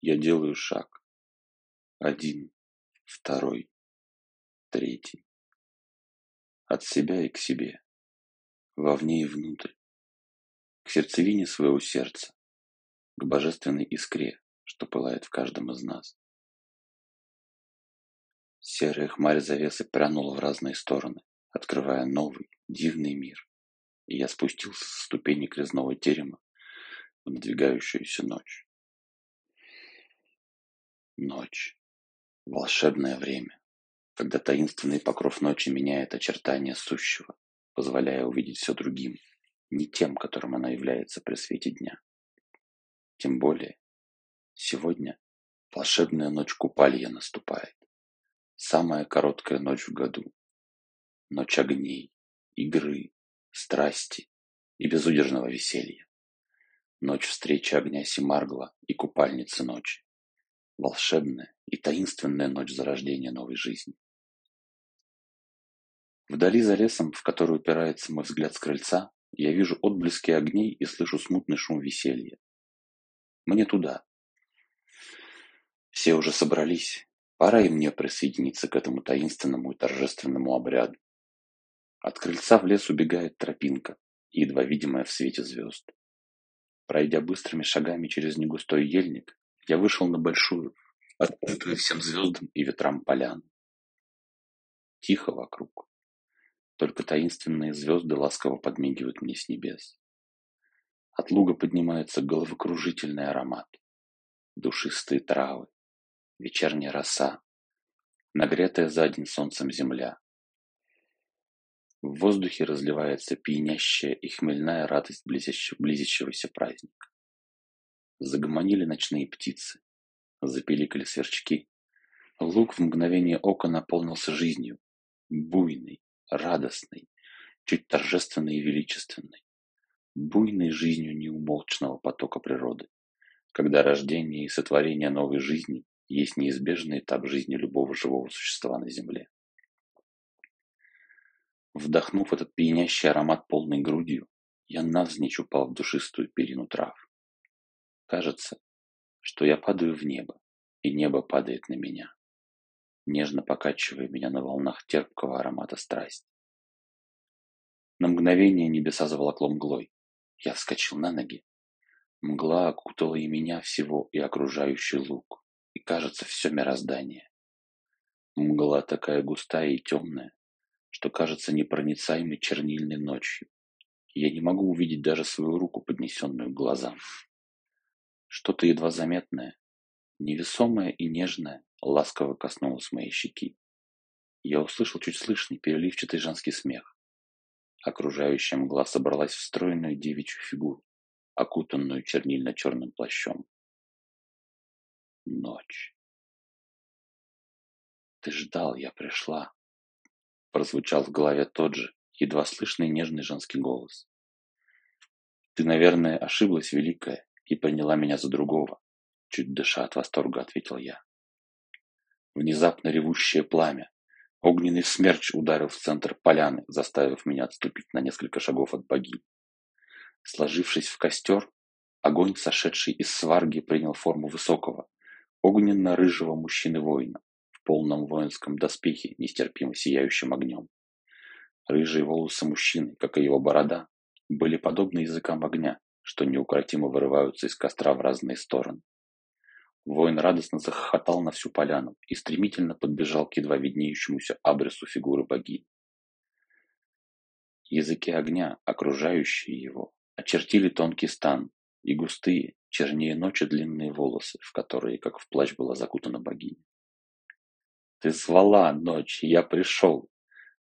Я делаю шаг. Один, второй, третий. От себя и к себе. Вовне и внутрь. К сердцевине своего сердца. К божественной искре, что пылает в каждом из нас. Серая хмарь завесы прянула в разные стороны, открывая новый, дивный мир. И я спустился со ступенек резного терема в надвигающуюся ночь. Ночь. Волшебное время, когда таинственный покров ночи меняет очертания сущего, позволяя увидеть все другим, не тем, которым она является при свете дня. Тем более, сегодня волшебная ночь купалья наступает. Самая короткая ночь в году. Ночь огней, игры, страсти и безудержного веселья. Ночь встречи огня Симаргла и купальницы ночи волшебная и таинственная ночь зарождения новой жизни. Вдали за лесом, в который упирается мой взгляд с крыльца, я вижу отблески огней и слышу смутный шум веселья. Мне туда. Все уже собрались. Пора и мне присоединиться к этому таинственному и торжественному обряду. От крыльца в лес убегает тропинка, едва видимая в свете звезд. Пройдя быстрыми шагами через негустой ельник, я вышел на большую, открытую всем звездам и ветрам поляну. Тихо вокруг. Только таинственные звезды ласково подмигивают мне с небес. От луга поднимается головокружительный аромат. Душистые травы, вечерняя роса, нагретая за день солнцем земля. В воздухе разливается пьянящая и хмельная радость близящегося праздника. Загомонили ночные птицы, запиликали сверчки. Луг в мгновение ока наполнился жизнью, буйной, радостной, чуть торжественной и величественной, буйной жизнью неумолчного потока природы, когда рождение и сотворение новой жизни есть неизбежный этап жизни любого живого существа на Земле. Вдохнув этот пьянящий аромат полной грудью, я навзничь упал в душистую перину трав. Кажется, что я падаю в небо, и небо падает на меня, нежно покачивая меня на волнах терпкого аромата страсти. На мгновение небеса заволокло мглой. Я вскочил на ноги. Мгла окутала и меня всего, и окружающий луг, и, кажется, все мироздание. Мгла такая густая и темная, что кажется непроницаемой чернильной ночью. Я не могу увидеть даже свою руку, поднесенную к глазам. Что-то едва заметное, невесомое и нежное, ласково коснулось моей щеки. Я услышал чуть слышный переливчатый женский смех. Окружающая мгла собралась в стройную девичью фигуру, окутанную чернильно-черным плащом. Ночь. «Ты ждал, я пришла», — прозвучал в голове тот же, едва слышный нежный женский голос. «Ты, наверное, ошиблась, Великая, и приняла меня за другого. Чуть дыша от восторга, ответил я. Внезапно ревущее пламя. Огненный смерч ударил в центр поляны, заставив меня отступить на несколько шагов от богини. Сложившись в костер, огонь, сошедший из сварги, принял форму высокого, огненно-рыжего мужчины-воина в полном воинском доспехе, нестерпимо сияющим огнем. Рыжие волосы мужчины, как и его борода, были подобны языкам огня, что неукротимо вырываются из костра в разные стороны. Воин радостно захохотал на всю поляну и стремительно подбежал к едва виднеющемуся абрису фигуры богини. Языки огня, окружающие его, очертили тонкий стан и густые, чернее ночи длинные волосы, в которые, как в плащ, была закутана богиня. «Ты звала, ночь, я пришел!»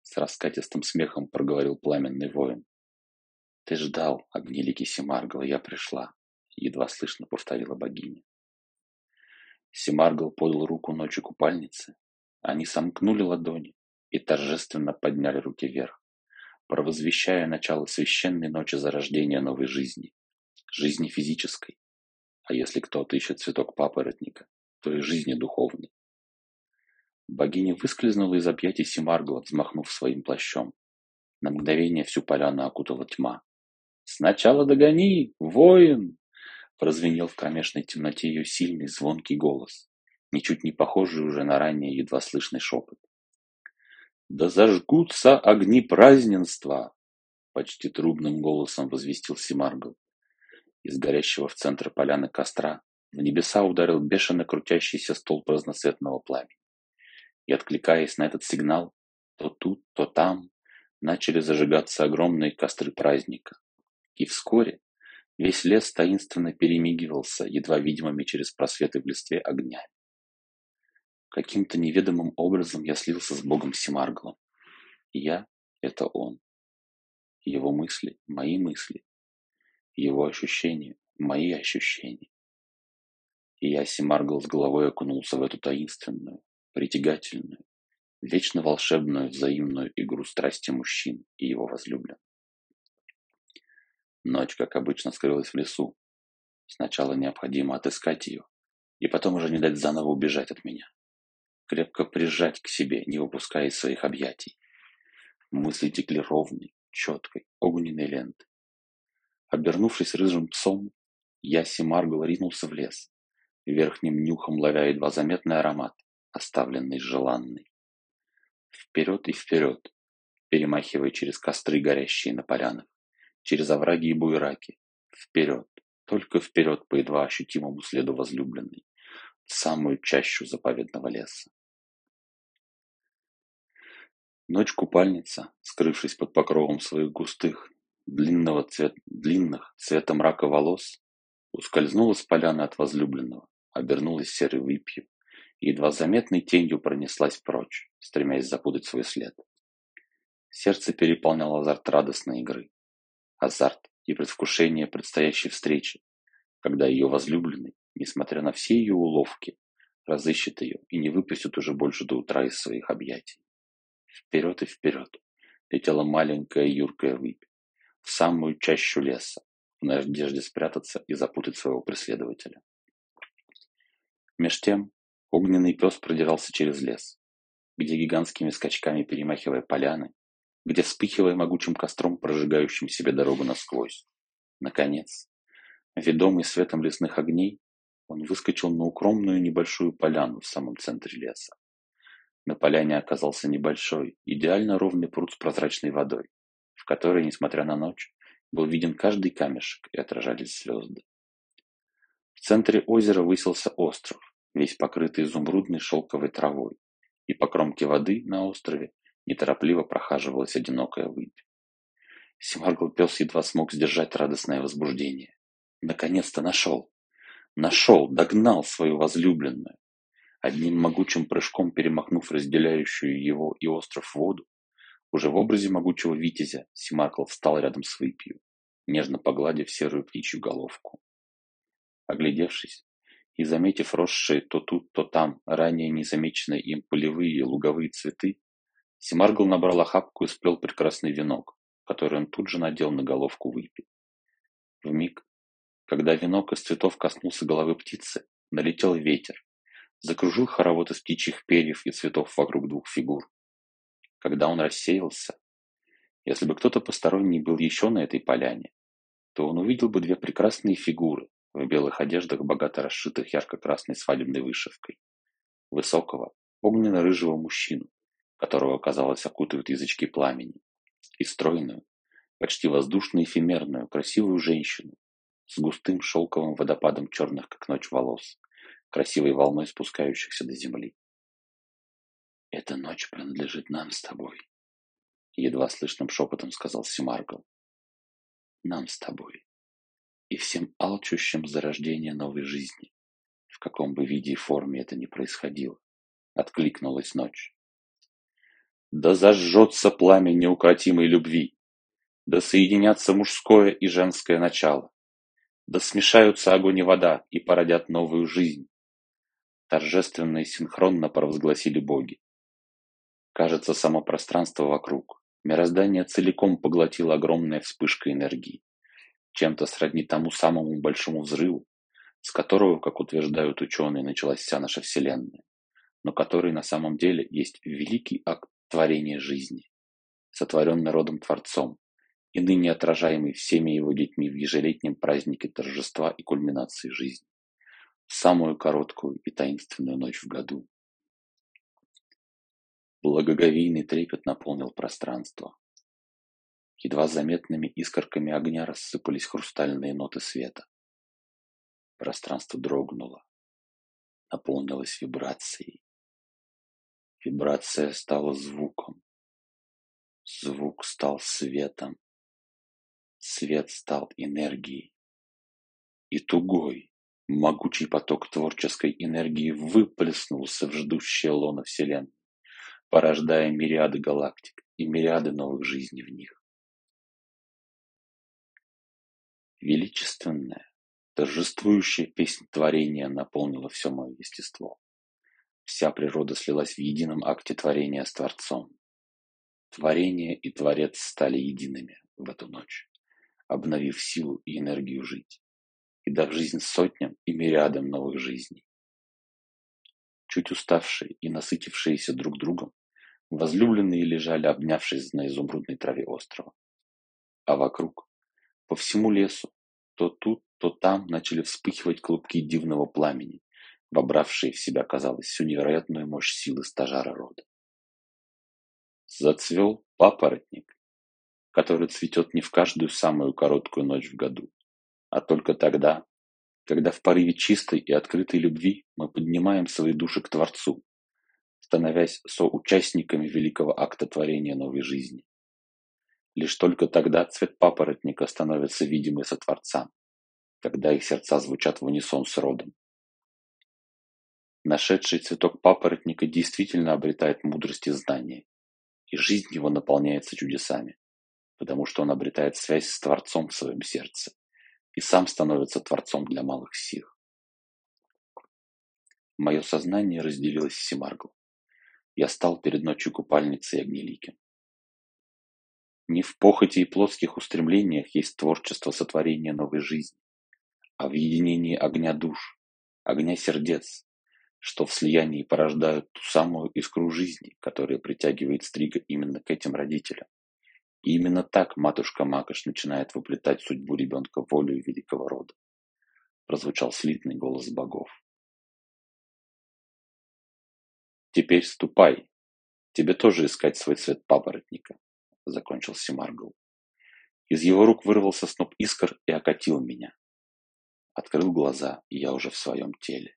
С раскатистым смехом проговорил пламенный воин. «Ты ждал, огнеликий Семаргл, я пришла», — едва слышно повторила богиня. Семаргл подал руку ночи купальницы. Они сомкнули ладони и торжественно подняли руки вверх, провозвещая начало священной ночи зарождения новой жизни, жизни физической, а если кто-то ищет цветок папоротника, то и жизни духовной. Богиня выскользнула из объятий Семаргла, взмахнув своим плащом. На мгновение всю поляну окутала тьма, «Сначала догони, воин!» прозвенел в кромешной темноте ее сильный звонкий голос, ничуть не похожий уже на ранее едва слышный шепот. «Да зажгутся огни праздненства!» Почти трубным голосом возвестил Симаргл. Из горящего в центре поляны костра в небеса ударил бешено крутящийся столб разноцветного пламени. И откликаясь на этот сигнал, то тут, то там начали зажигаться огромные костры праздника. И вскоре весь лес таинственно перемигивался, едва видимыми через просветы в листве огнями. Каким-то неведомым образом я слился с Богом Симарглом. Я — это он. Его мысли — мои мысли. Его ощущения — мои ощущения. И я, Симаргл, с головой окунулся в эту таинственную, притягательную, вечно волшебную взаимную игру страсти мужчин и его возлюблен. Ночь, как обычно, скрылась в лесу. Сначала необходимо отыскать ее, и потом уже не дать заново убежать от меня. Крепко прижать к себе, не выпуская из своих объятий. Мысли текли ровной, четкой, огненной ленты. Обернувшись рыжим псом, я Симаргл ринулся в лес, верхним нюхом ловя едва заметный аромат, оставленный желанный. Вперед и вперед, перемахивая через костры, горящие на полянах, через овраги и буераки. Вперед, только вперед по едва ощутимому следу возлюбленной, в самую чащу заповедного леса. Ночь-купальница, скрывшись под покровом своих густых, длинного цвет... длинных цвета мрака волос, ускользнула с поляны от возлюбленного, обернулась серой выпью и едва заметной тенью пронеслась прочь, стремясь запутать свой след. Сердце переполняло азарт радостной игры. Азарт и предвкушение предстоящей встречи, когда ее возлюбленный, несмотря на все ее уловки, разыщет ее и не выпустит уже больше до утра из своих объятий. Вперед и вперед летела маленькая юркая выпь, в самую чащу леса, в надежде спрятаться и запутать своего преследователя. Меж тем огненный пес продирался через лес, где гигантскими скачками перемахивая поляны, где вспыхивая могучим костром, прожигающим себе дорогу насквозь. Наконец, ведомый светом лесных огней, он выскочил на укромную небольшую поляну в самом центре леса. На поляне оказался небольшой, идеально ровный пруд с прозрачной водой, в которой, несмотря на ночь, был виден каждый камешек и отражались звезды. В центре озера высился остров, весь покрытый изумрудной шелковой травой, и по кромке воды на острове неторопливо прохаживалась одинокая выпь. Семаргл пес едва смог сдержать радостное возбуждение. Наконец-то нашел! Нашел, догнал свою возлюбленную. Одним могучим прыжком перемахнув разделяющую его и остров воду, уже в образе могучего витязя Симакл встал рядом с выпью, нежно погладив серую птичью головку. Оглядевшись и заметив росшие то тут, то там, ранее незамеченные им полевые и луговые цветы, Симаргл набрал охапку и сплел прекрасный венок, который он тут же надел на головку выпи. В миг, когда венок из цветов коснулся головы птицы, налетел ветер, закружил хоровод из птичьих перьев и цветов вокруг двух фигур. Когда он рассеялся, если бы кто-то посторонний был еще на этой поляне, то он увидел бы две прекрасные фигуры в белых одеждах, богато расшитых ярко-красной свадебной вышивкой. Высокого, огненно-рыжего мужчину, которого, казалось, окутывают язычки пламени, и стройную, почти воздушно-эфемерную, красивую женщину с густым шелковым водопадом черных, как ночь, волос, красивой волной спускающихся до земли. «Эта ночь принадлежит нам с тобой», — едва слышным шепотом сказал Симаргл. «Нам с тобой и всем алчущим за рождение новой жизни, в каком бы виде и форме это ни происходило», — откликнулась ночь. «Да зажжется пламя неукротимой любви, да соединятся мужское и женское начало, да смешаются огонь и вода и породят новую жизнь, торжественно и синхронно провозгласили боги. Кажется, само пространство вокруг, мироздание целиком поглотило огромная вспышка энергии, чем-то сродни тому самому большому взрыву, с которого, как утверждают ученые, началась вся наша Вселенная, но который на самом деле есть великий акт творения жизни, сотворенный родом Творцом и ныне отражаемый всеми его детьми в ежелетнем празднике торжества и кульминации жизни, в самую короткую и таинственную ночь в году. Благоговейный трепет наполнил пространство. Едва заметными искорками огня рассыпались хрустальные ноты света. Пространство дрогнуло, наполнилось вибрацией. Вибрация стала звуком. Звук стал светом. Свет стал энергией. И тугой, могучий поток творческой энергии выплеснулся в ждущее лоно Вселенной, порождая мириады галактик и мириады новых жизней в них. Величественная, торжествующая песнь творения наполнила все мое естество. Вся природа слилась в едином акте творения с Творцом. Творение и Творец стали едиными в эту ночь, обновив силу и энергию жить и дав жизнь сотням и мириадам новых жизней. Чуть уставшие и насытившиеся друг другом, возлюбленные лежали, обнявшись на изумрудной траве острова. А вокруг, по всему лесу, то тут, то там начали вспыхивать клубки дивного пламени, вобравшие в себя, казалось, всю невероятную мощь силы стажара рода. Зацвел папоротник, который цветет не в каждую самую короткую ночь в году, а только тогда, когда в порыве чистой и открытой любви мы поднимаем свои души к Творцу, становясь соучастниками великого акта творения новой жизни. Лишь только тогда цвет папоротника становится видимым со Творцам, когда их сердца звучат в унисон с родом. Нашедший цветок папоротника действительно обретает мудрость и знание, и жизнь его наполняется чудесами, потому что он обретает связь с Творцом в своем сердце и сам становится Творцом для малых сил. Мое сознание разделилось в Семаргл. Я стал перед ночью купальницей огнеликим. Не в похоти и плотских устремлениях есть творчество сотворения новой жизни, а в единении огня душ, огня сердец, что в слиянии порождают ту самую искру жизни, которая притягивает Стрига именно к этим родителям. И именно так матушка Макаш начинает выплетать судьбу ребенка волю великого рода. Прозвучал слитный голос богов. Теперь ступай. Тебе тоже искать свой цвет папоротника, закончил Семаргл. Из его рук вырвался сноп искр и окатил меня. Открыл глаза, и я уже в своем теле.